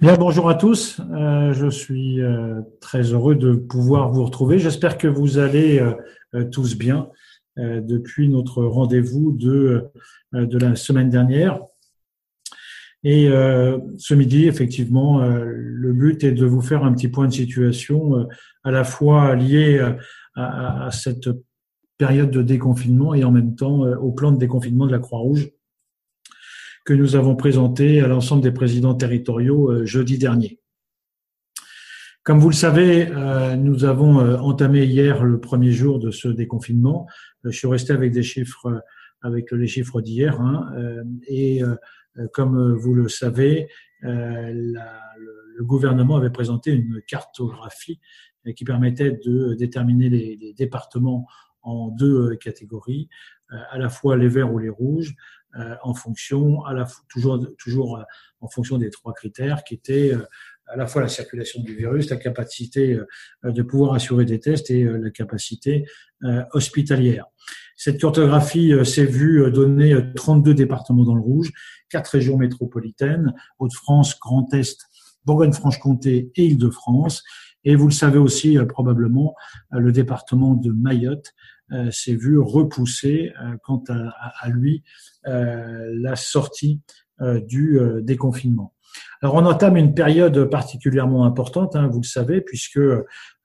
Bien, bonjour à tous. Euh, je suis euh, très heureux de pouvoir vous retrouver. J'espère que vous allez euh, tous bien depuis notre rendez-vous de, de la semaine dernière. Et ce midi, effectivement, le but est de vous faire un petit point de situation à la fois lié à, à cette période de déconfinement et en même temps au plan de déconfinement de la Croix-Rouge que nous avons présenté à l'ensemble des présidents territoriaux euh, jeudi dernier. Comme vous le savez, euh, nous avons euh, entamé hier le premier jour de ce déconfinement. Je suis resté avec des chiffres, avec les chiffres d'hier, hein, et comme vous le savez, le gouvernement avait présenté une cartographie qui permettait de déterminer les départements en deux catégories, à la fois les verts ou les rouges, en fonction, à la, toujours, toujours euh, en fonction des trois critères qui étaient euh, à la fois la circulation du virus, la capacité de pouvoir assurer des tests et la capacité hospitalière. Cette cartographie s'est vue donner 32 départements dans le rouge, quatre régions métropolitaines, Hauts-de-France, Grand Est, Bourgogne-Franche-Comté et Île-de-France. Et vous le savez aussi probablement, le département de Mayotte euh, s'est vu repousser euh, quant à, lui euh, la sortie du déconfinement. Alors on entame une période particulièrement importante, hein, vous le savez, puisque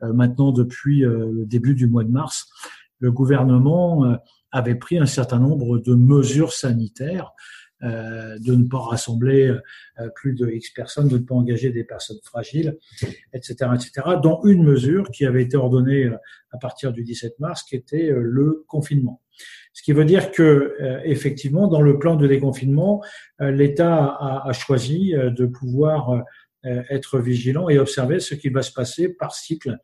maintenant depuis le début du mois de mars, le gouvernement avait pris un certain nombre de mesures sanitaires euh, de ne pas rassembler euh, plus de X personnes, de ne pas engager des personnes fragiles, etc., etc., dont une mesure qui avait été ordonnée euh, à partir du 17 mars, qui était le confinement. Ce qui veut dire que, effectivement, dans le plan de déconfinement, l'État a, a, choisi de pouvoir être vigilant et observer ce qui va se passer par cycle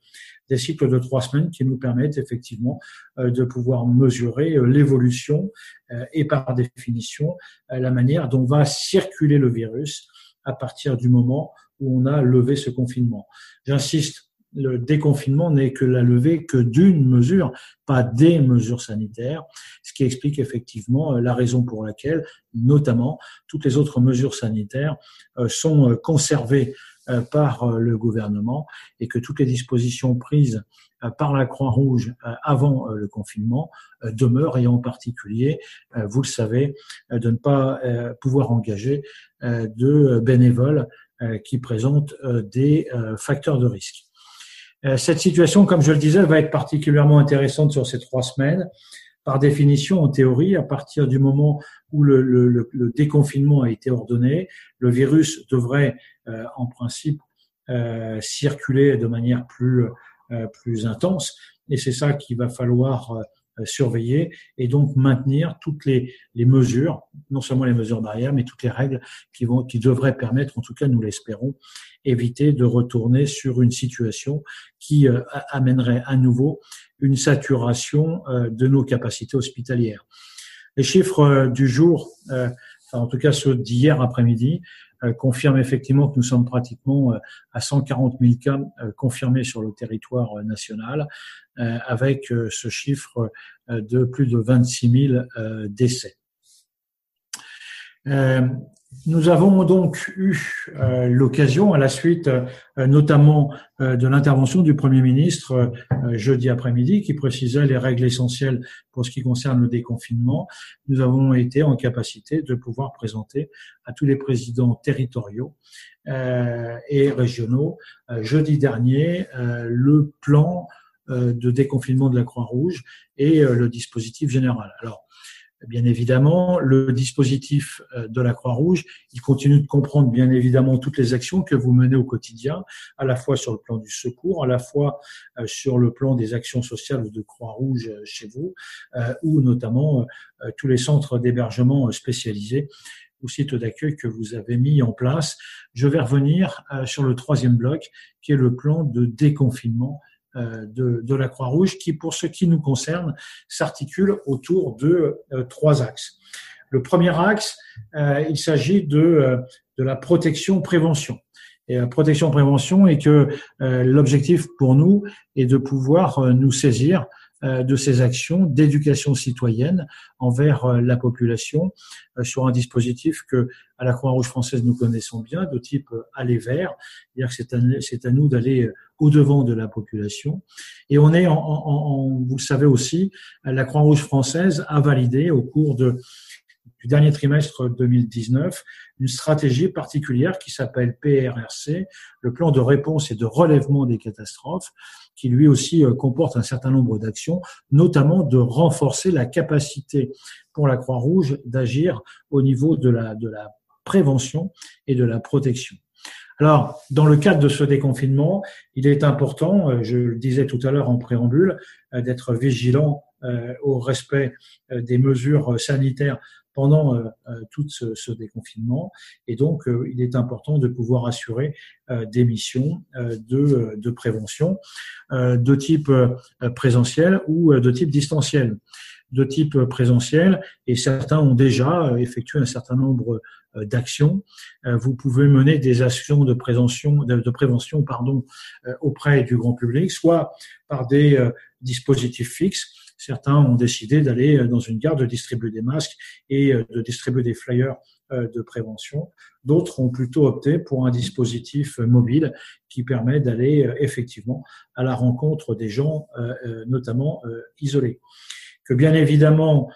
des cycles de trois semaines qui nous permettent effectivement euh, de pouvoir mesurer euh, l'évolution euh, et par définition la manière dont va circuler le virus à partir du moment où on a levé ce confinement. J'insiste, le déconfinement n'est que la levée que d'une mesure, pas des mesures sanitaires, ce qui explique effectivement la raison pour laquelle, notamment, toutes les autres mesures sanitaires sont conservées euh, par euh, le gouvernement et que toutes les dispositions prises euh, par la Croix-Rouge avant le confinement demeurent et en particulier, vous le savez, de ne pas pouvoir engager de bénévoles qui présentent des facteurs de risque. Cette situation, comme je le disais, va être particulièrement intéressante sur ces trois semaines. Par définition, en théorie, à partir du moment où le, le, le déconfinement a été ordonné, le virus devrait euh, en principe euh, circuler de manière plus, euh, plus intense. Et c'est ça qu'il va falloir surveiller et donc maintenir toutes les, mesures, non seulement les mesures barrières, mais toutes les règles qui vont, qui devraient permettre, en tout cas nous l'espérons, éviter de retourner sur une situation qui amènerait à nouveau une saturation de nos capacités hospitalières. Les chiffres du jour, en tout cas ceux d'hier après-midi, euh, confirme effectivement que nous sommes pratiquement euh, à 140 000 cas euh, confirmés sur le territoire national, avec ce chiffre de plus de 26 000 décès. Nous avons donc eu euh, l'occasion, à la suite euh, notamment euh, de l'intervention du Premier ministre jeudi après-midi, qui précisait les règles essentielles pour ce qui concerne le déconfinement, nous avons été en capacité de pouvoir présenter à tous les présidents territoriaux et régionaux jeudi dernier le plan de déconfinement de la Croix-Rouge et le dispositif général. Alors, bien évidemment, le dispositif euh, de la Croix-Rouge, il continue de comprendre bien évidemment toutes les actions que vous menez au quotidien, à la fois sur le plan du secours, à la fois euh, sur le plan des actions sociales de Croix-Rouge euh, chez vous, ou notamment tous les centres d'hébergement spécialisés ou sites d'accueil que vous avez mis en place. Je vais revenir sur le troisième bloc, qui est le plan de déconfinement de, de, la Croix-Rouge qui, pour ce qui nous concerne, s'articule autour de euh, trois axes. Le premier axe, euh, il s'agit de, de la protection-prévention. Et la protection-prévention est que l'objectif pour nous est de pouvoir nous saisir de ces actions d'éducation citoyenne envers la population sur un dispositif que à la Croix-Rouge française nous connaissons bien, de type aller vers, c'est-à-dire que c'est à, nous d'aller au devant de la population. Et on est, en, vous le savez aussi, la Croix-Rouge française a validé au cours de du dernier trimestre 2019 une stratégie particulière qui s'appelle PRRC, le plan de réponse et de relèvement des catastrophes, qui lui aussi euh, comporte un certain nombre d'actions, notamment de renforcer la capacité pour la Croix-Rouge d'agir au niveau de la, prévention et de la protection. Alors, dans le cadre de ce déconfinement, il est important, euh, je le disais tout à l'heure en préambule, euh, d'être vigilant au respect des mesures sanitaires pendant euh, euh, tout ce, déconfinement. Et donc, euh, il est important de pouvoir assurer des missions de, de prévention de type présentiel ou de type distanciel de type présentiel et certains ont déjà effectué un certain nombre d'actions. Vous pouvez mener des actions de prévention, de, prévention pardon, auprès du grand public, soit par des dispositifs fixes, Certains ont décidé d'aller euh, dans une gare de distribuer des masques et euh, de distribuer des flyers euh, de prévention. D'autres ont plutôt opté pour un dispositif mobile qui permet d'aller effectivement à la rencontre des gens, notamment isolés. Que bien évidemment,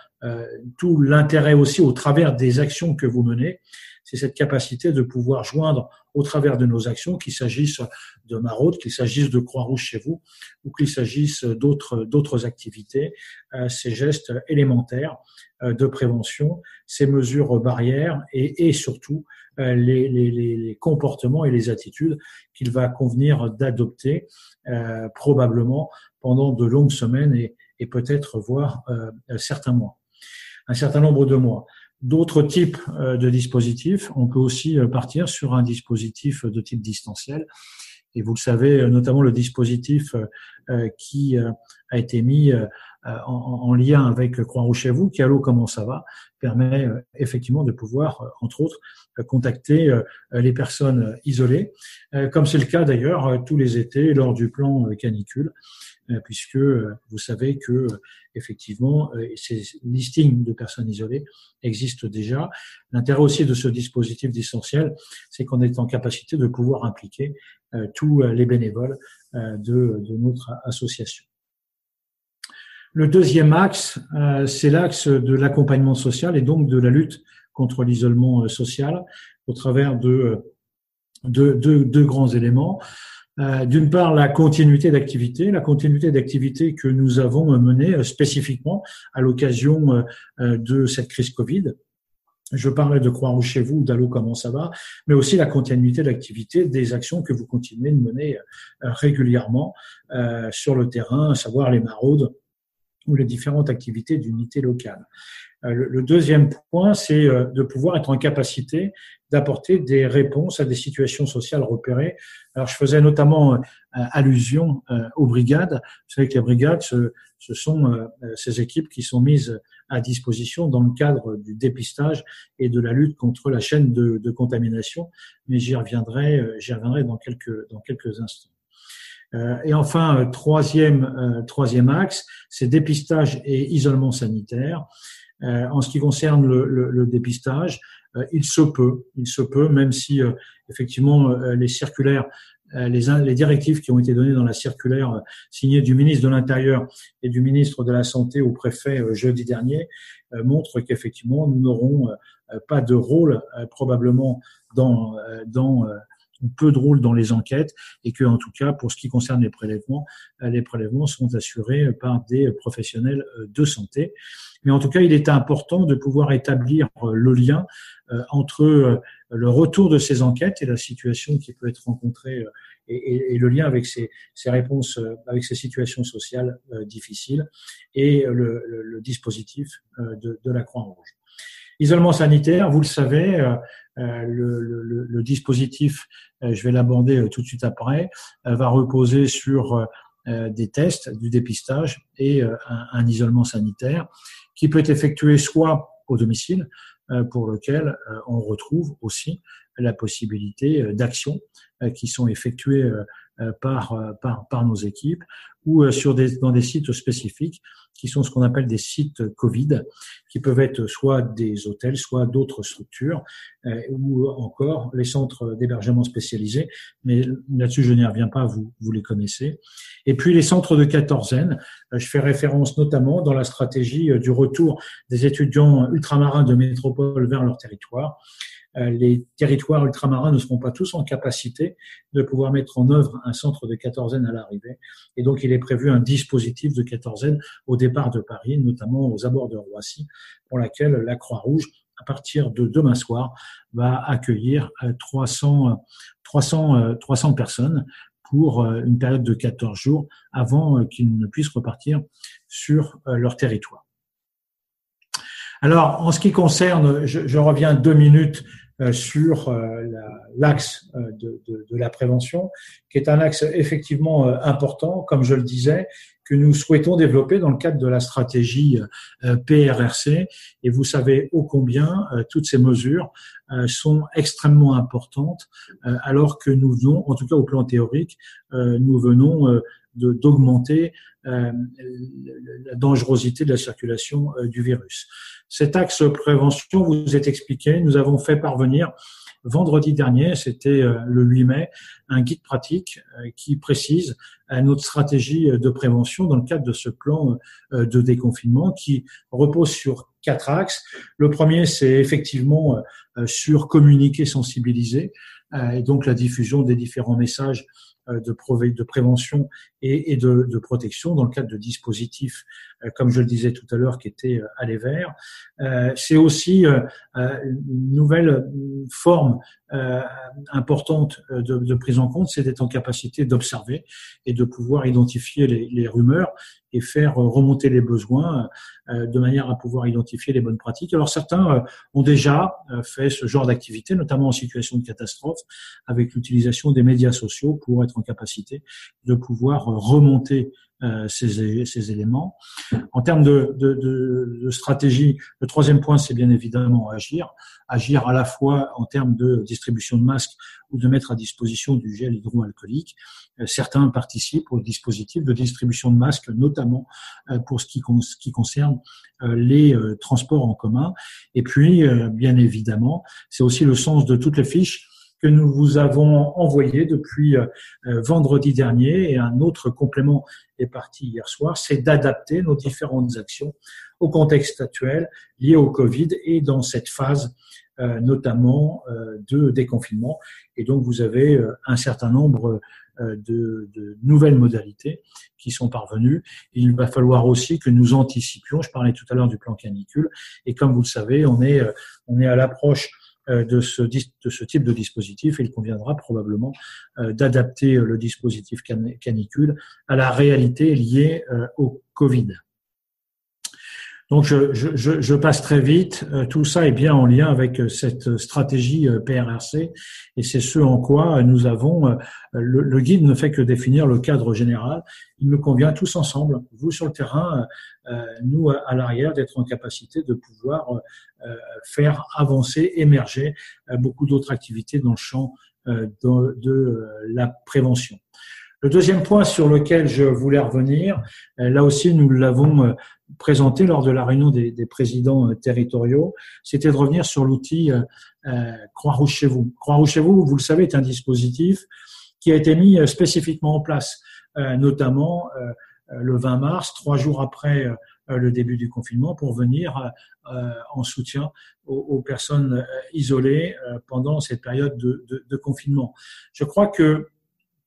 tout l'intérêt aussi au travers des actions que vous menez, c'est cette capacité de pouvoir joindre au travers de nos actions, qu'il s'agisse de maraude, qu'il s'agisse de Croix-Rouge chez vous, ou qu'il s'agisse d'autres, d'autres activités, euh, ces gestes élémentaires euh, de prévention, ces mesures barrières et, et surtout euh, les, les, les, comportements et les attitudes qu'il va convenir d'adopter probablement pendant de longues semaines et, et peut-être voire certains mois, un certain nombre de mois d'autres types euh, de dispositifs. On peut aussi euh, partir sur un dispositif de type distanciel. Et vous le savez, euh, notamment le dispositif qui a été mis en, lien avec Croix-Rouge chez vous, qui Allo comment ça va, permet effectivement de pouvoir, entre autres, contacter les personnes isolées, comme c'est le cas d'ailleurs tous les étés lors du plan canicule. Euh, puisque euh, vous savez que euh, effectivement ces listings de personnes isolées existent déjà. L'intérêt aussi de ce dispositif d'essentiel, c'est qu'on est en capacité de pouvoir impliquer tous les bénévoles de, de notre association. Le deuxième axe, c'est l'axe de l'accompagnement social et donc de la lutte contre l'isolement social au travers de deux de, de grands éléments. Euh, d'une part, la continuité d'activité, la continuité d'activité que nous avons menée euh, spécifiquement à l'occasion euh, de cette crise Covid. Je parlais de Croix-Rouge chez vous, d'Allo comment ça va, mais aussi la continuité d'activité des actions que vous continuez de mener régulièrement sur le terrain, à savoir les maraudes ou les différentes activités d'unité locale. Le deuxième point, c'est de pouvoir être en capacité d'apporter des réponses à des situations sociales repérées. Alors, je faisais notamment euh, allusion euh, aux brigades. Vous savez que les brigades, ce, sont euh, ces équipes qui sont mises à disposition dans le cadre du dépistage et de la lutte contre la chaîne de, de contamination. Mais j'y reviendrai, j'y reviendrai dans quelques, dans quelques instants. Et enfin, troisième, troisième axe, c'est dépistage et isolement sanitaire. En ce qui concerne le, le, le dépistage, euh, il se peut, il se peut, même si euh, effectivement euh, les circulaires, les, les directives qui ont été données dans la circulaire signée du ministre de l'Intérieur et du ministre de la Santé au préfet jeudi dernier montrent qu'effectivement nous n'aurons pas de rôle probablement dans dans peu de rôle dans les enquêtes et que, en tout cas, pour ce qui concerne les prélèvements, les prélèvements sont assurés par des professionnels de santé. Mais en tout cas, il est important de pouvoir établir euh, le lien euh, entre euh, le retour de ces enquêtes et la situation qui peut être rencontrée et, le lien avec ces, réponses, avec ces situations sociales difficiles et le, dispositif de, la Croix-Rouge. Isolement sanitaire, vous le savez, le, dispositif, je vais l'aborder tout de suite après, va reposer sur des tests, du dépistage et un isolement sanitaire qui peut être effectué soit au domicile, euh, pour lequel euh, on retrouve aussi la possibilité euh, d'actions qui sont effectuées par, par, par nos équipes ou sur des, dans des sites spécifiques qui sont ce qu'on appelle des sites Covid, qui peuvent être soit des hôtels, soit d'autres structures, ou encore les centres d'hébergement spécialisés. Mais là-dessus, je n'y reviens pas, vous, vous les connaissez. Et puis les centres de quatorzaine, je fais référence notamment dans la stratégie du retour des étudiants ultramarins de métropole vers leur territoire. Euh, les territoires ultramarins ne seront pas tous en capacité de pouvoir mettre en œuvre un centre de quatorzaine à l'arrivée. Et donc, il est prévu un dispositif de quatorzaine au départ de Paris, notamment aux abords de Roissy, pour laquelle la Croix-Rouge, à partir de demain soir, va accueillir 300, 300, 300 personnes pour euh, une période de 14 jours avant euh, qu'ils ne puissent repartir sur leur territoire. Alors, en ce qui concerne, je, je reviens deux minutes sur euh, l'axe euh, de, de, de, la prévention, qui est un axe effectivement important, comme je le disais, que nous souhaitons développer dans le cadre de la stratégie PRRC. Et vous savez ô combien toutes ces mesures sont extrêmement importantes, alors que nous venons, en tout cas au plan théorique, nous venons d'augmenter la dangerosité de la circulation du virus. Cet axe prévention vous est expliqué. Nous avons fait parvenir vendredi dernier, c'était euh, le 8 mai, un guide pratique euh, qui précise euh, notre stratégie de prévention dans le cadre de ce plan de déconfinement qui repose sur quatre axes. Le premier, c'est effectivement sur communiquer, sensibiliser, et donc la diffusion des différents messages euh, de prévention et, de, de, protection dans le cadre de dispositifs, euh, comme je le disais tout à l'heure, qui étaient euh, aller vers. C'est aussi une nouvelle forme importante de, de, prise en compte, c'est d'être en capacité d'observer et de pouvoir identifier les, les, rumeurs et faire remonter les besoins de manière à pouvoir identifier les bonnes pratiques. Alors certains ont déjà fait ce genre d'activité, notamment en situation de catastrophe, avec l'utilisation des médias sociaux pour être en capacité de pouvoir remonter euh, ces, éléments. En termes de stratégie, le troisième point, c'est bien évidemment agir. Agir à la fois en termes de distribution de masques ou de mettre à disposition du gel hydroalcoolique. Euh, certains participent au dispositif de distribution de masques, notamment euh, pour ce qui, ce qui concerne les transports en commun. Et puis, bien évidemment, c'est aussi le sens de toutes les fiches que nous vous avons envoyé depuis euh, euh, vendredi dernier et un autre complément est parti hier soir, c'est d'adapter nos différentes actions au contexte actuel lié au Covid et dans cette phase euh, notamment de déconfinement. Et donc vous avez un certain nombre de, de, nouvelles modalités qui sont parvenues. Il va falloir aussi que nous anticipions. Je parlais tout à l'heure du plan canicule, et comme vous le savez, on est on est à l'approche de ce, de ce type de dispositif. Il conviendra probablement euh, d'adapter le dispositif canicule à la réalité liée euh, au Covid. Donc je, passe très vite. Tout ça est bien en lien avec cette stratégie PRRC et c'est ce en quoi nous avons. Le, guide ne fait que définir le cadre général. Il nous convient tous ensemble, vous sur le terrain, nous à l'arrière, d'être en capacité de pouvoir euh, faire avancer, émerger euh, beaucoup d'autres activités dans le champ euh, de la prévention. Le deuxième point sur lequel je voulais revenir, là aussi nous l'avons présenté lors de la réunion des, présidents territoriaux, c'était de revenir sur l'outil euh, Croix-Rouge chez vous. Croix-Rouge chez vous, vous le savez, est un dispositif qui a été mis spécifiquement en place, euh, notamment euh, le 20 mars, trois jours après le début du confinement, pour venir euh, en soutien aux, personnes euh, isolées euh, pendant cette période de, confinement. Je crois que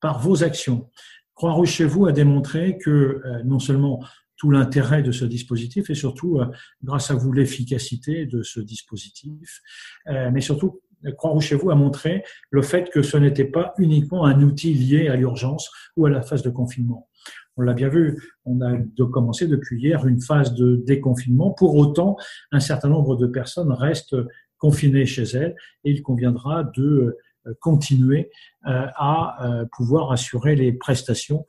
par vos actions, Croix-Rouge chez vous a démontré que non seulement tout l'intérêt de ce dispositif et surtout, grâce à vous, l'efficacité de ce dispositif, mais surtout, Croix-Rouge chez vous a montré le fait que ce n'était pas uniquement un outil lié à l'urgence ou à la phase de confinement. On l'a bien vu, on a commencé depuis hier une phase de déconfinement. Pour autant, un certain nombre de personnes restent confinées chez elles et il conviendra de euh, continuer euh, à euh, pouvoir assurer les prestations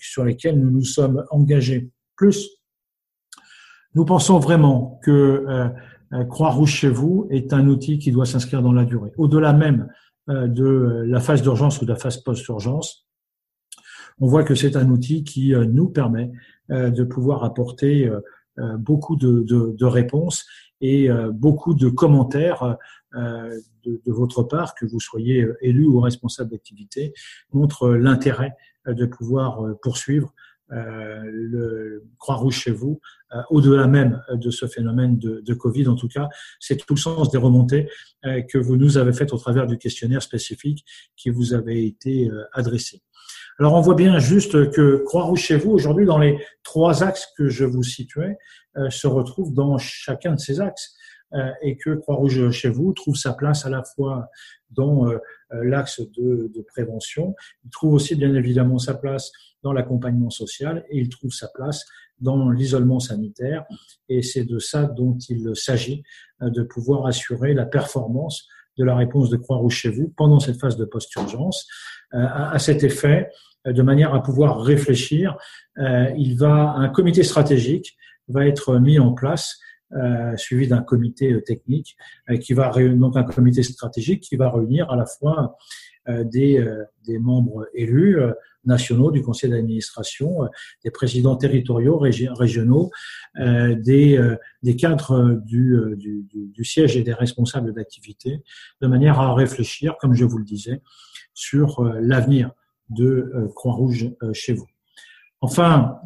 sur lesquelles nous nous sommes engagés. Plus, nous pensons vraiment que Croix-Rouge chez vous est un outil qui doit s'inscrire dans la durée. Au-delà même de la phase d'urgence ou de la phase post-urgence, on voit que c'est un outil qui nous permet de pouvoir apporter beaucoup de, de, de, réponses et beaucoup de commentaires de, de, votre part, que vous soyez élu ou responsable d'activité, montrent l'intérêt de pouvoir poursuivre euh, le Croix-Rouge chez vous, euh, au-delà même de ce phénomène de, de Covid. En tout cas, c'est tout le sens des remontées euh, que vous nous avez faites au travers du questionnaire spécifique qui vous avait été adressé. Alors, on voit bien juste que Croix-Rouge chez vous, aujourd'hui, dans les trois axes que je vous situais, se retrouve dans chacun de ces axes et que Croix-Rouge chez vous trouve sa place à la fois dans l'axe de, de, prévention, il trouve aussi bien évidemment sa place dans l'accompagnement social et il trouve sa place dans l'isolement sanitaire. Et c'est de ça dont il s'agit, euh, de pouvoir assurer la performance de la réponse de Croix-Rouge chez vous pendant cette phase de post-urgence. Euh, à cet effet, euh, de manière à pouvoir réfléchir, il va un comité stratégique va être mis en place euh, suivi d'un comité technique qui va donc un comité stratégique qui va réunir à la fois des, membres élus, nationaux du conseil d'administration, euh, des présidents territoriaux, régionaux, euh, des, euh, cadres du, siège et des responsables d'activité, de manière à réfléchir, comme je vous le disais, sur l'avenir de Croix-Rouge chez vous. Enfin,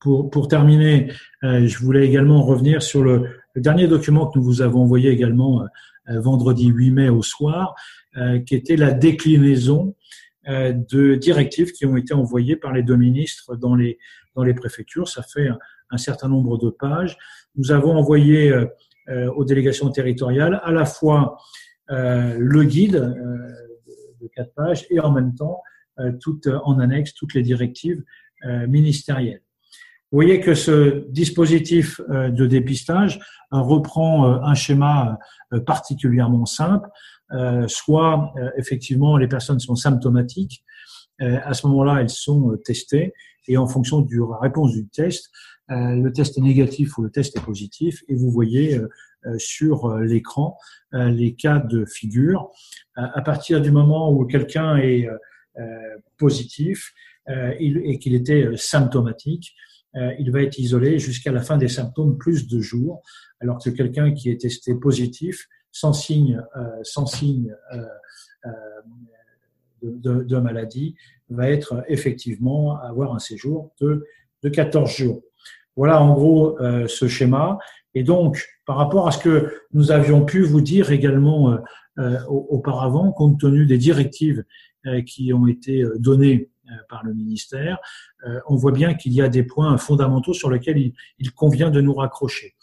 pour, pour terminer, je voulais également revenir sur le, le, dernier document que nous vous avons envoyé également vendredi 8 mai au soir, qui était la déclinaison euh, de directives qui ont été envoyées par les deux ministres dans les, dans les préfectures. Ça fait un, certain nombre de pages. Nous avons envoyé euh, euh, aux délégations territoriales à la fois le guide de quatre pages et en même temps tout, en annexe toutes les directives ministérielles. Vous voyez que ce dispositif de dépistage reprend un schéma particulièrement simple euh, soit euh, effectivement les personnes sont symptomatiques. Euh, à ce moment-là, elles sont testées et en fonction de la réponse du test, le test est négatif ou le test est positif et vous voyez sur l'écran les cas de figure. À partir du moment où quelqu'un est positif et qu'il était symptomatique, il va être isolé jusqu'à la fin des symptômes plus de jours, alors que quelqu'un qui est testé positif sans signe, euh, sans signe euh, euh, de, de, maladie va être effectivement avoir un séjour de, de 14 jours. Voilà en gros ce schéma. Et donc, par rapport à ce que nous avions pu vous dire également auparavant, compte tenu des directives qui ont été données par le ministère, on voit bien qu'il y a des points fondamentaux sur lesquels il, il convient de nous raccrocher.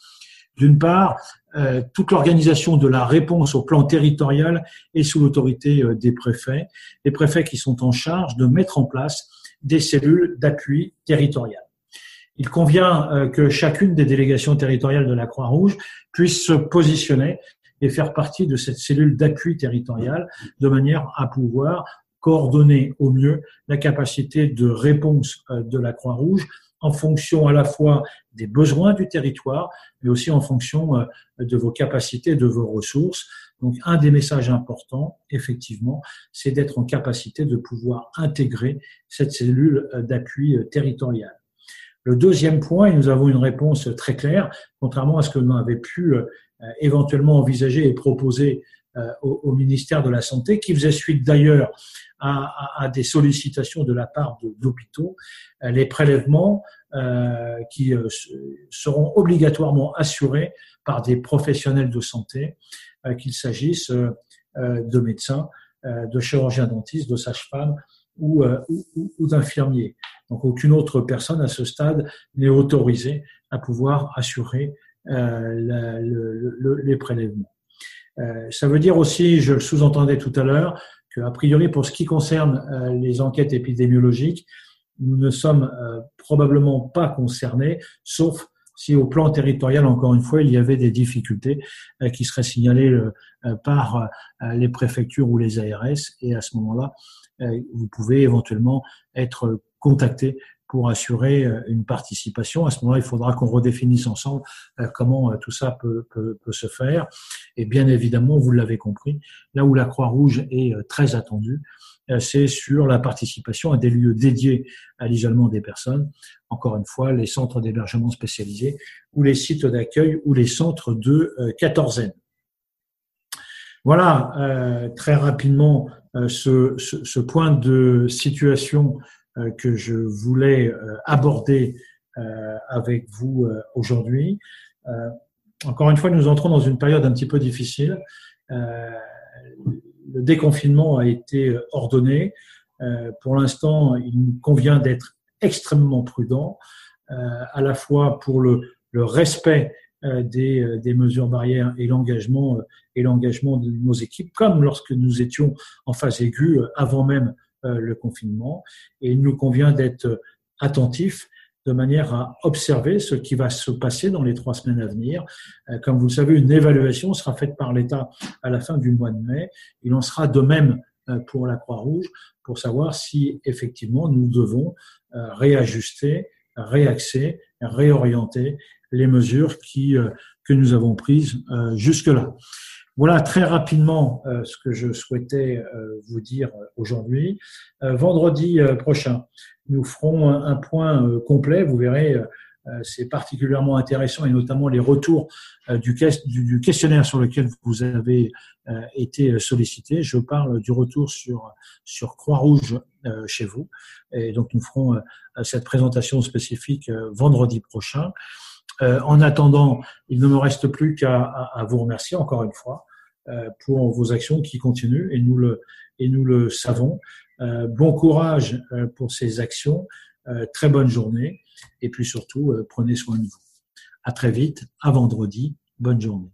D'une part, euh, toute l'organisation de la réponse au plan territorial est sous l'autorité euh, des préfets, les préfets qui sont en charge de mettre en place des cellules d'appui territorial. Il convient euh, que chacune des délégations territoriales de la Croix-Rouge puisse se positionner et faire partie de cette cellule d'appui territorial de manière à pouvoir coordonner au mieux la capacité de réponse de la Croix-Rouge en fonction à la fois des besoins du territoire, mais aussi en fonction euh, de vos capacités, de vos ressources. Donc, un des messages importants, effectivement, c'est d'être en capacité de pouvoir intégrer cette cellule euh, d'appui euh, territorial. Le deuxième point, et nous avons une réponse très claire, contrairement à ce que l'on avait pu éventuellement envisager et proposer au, ministère de la Santé, qui faisait suite d'ailleurs à, des sollicitations de la part d'hôpitaux, les prélèvements euh, qui euh, seront obligatoirement assurés par des professionnels de santé, euh, qu'il s'agisse de médecins, de chirurgiens dentistes, de sages-femmes ou, ou, ou d'infirmiers. Donc aucune autre personne à ce stade n'est autorisée à pouvoir assurer les prélèvements. ça veut dire aussi, je le sous-entendais tout à l'heure, que a priori pour ce qui concerne les enquêtes épidémiologiques, nous ne sommes euh, probablement pas concernés, sauf si au plan territorial, encore une fois, il y avait des difficultés euh, qui seraient signalées euh, par les préfectures ou les ARS, et à ce moment-là, vous pouvez éventuellement être contacté pour assurer une participation. À ce moment-là, il faudra qu'on redéfinisse ensemble comment tout ça peut, peut, peut, se faire. Et bien évidemment, vous l'avez compris, là où la Croix-Rouge est très attendue, c'est sur la participation à des lieux dédiés à l'isolement des personnes. Encore une fois, les centres d'hébergement spécialisés ou les sites d'accueil ou les centres de quatorzaine. Voilà euh, très rapidement euh, ce, ce, ce, point de situation euh, que je voulais aborder avec vous aujourd'hui. encore une fois, nous entrons dans une période un petit peu difficile. le déconfinement a été ordonné. pour l'instant, il nous convient d'être extrêmement prudent, à la fois pour le, le respect euh, des, euh, des, mesures barrières et l'engagement euh, et l'engagement de nos équipes, comme lorsque nous étions en phase aiguë avant même le confinement. Et il nous convient d'être attentifs de manière à observer ce qui va se passer dans les trois semaines à venir. Comme vous le savez, une évaluation sera faite par l'État à la fin du mois de mai. Il en sera de même pour la Croix-Rouge pour savoir si effectivement nous devons réajuster, réaxer, réorienter les mesures qui, euh, que nous avons prises euh, jusque-là. Voilà très rapidement euh, ce que je souhaitais vous dire aujourd'hui. vendredi prochain, nous ferons un, point complet. Vous verrez, c'est particulièrement intéressant et notamment les retours du, questionnaire sur lequel vous avez été sollicité. Je parle du retour sur, sur Croix-Rouge chez vous. Et donc, nous ferons cette présentation spécifique vendredi prochain. Euh, en attendant, il ne me reste plus qu'à vous remercier encore une fois euh, pour vos actions qui continuent et nous le, et nous le savons. Euh, bon courage pour ces actions, très bonne journée et puis surtout, prenez soin de vous. À très vite, à vendredi, bonne journée.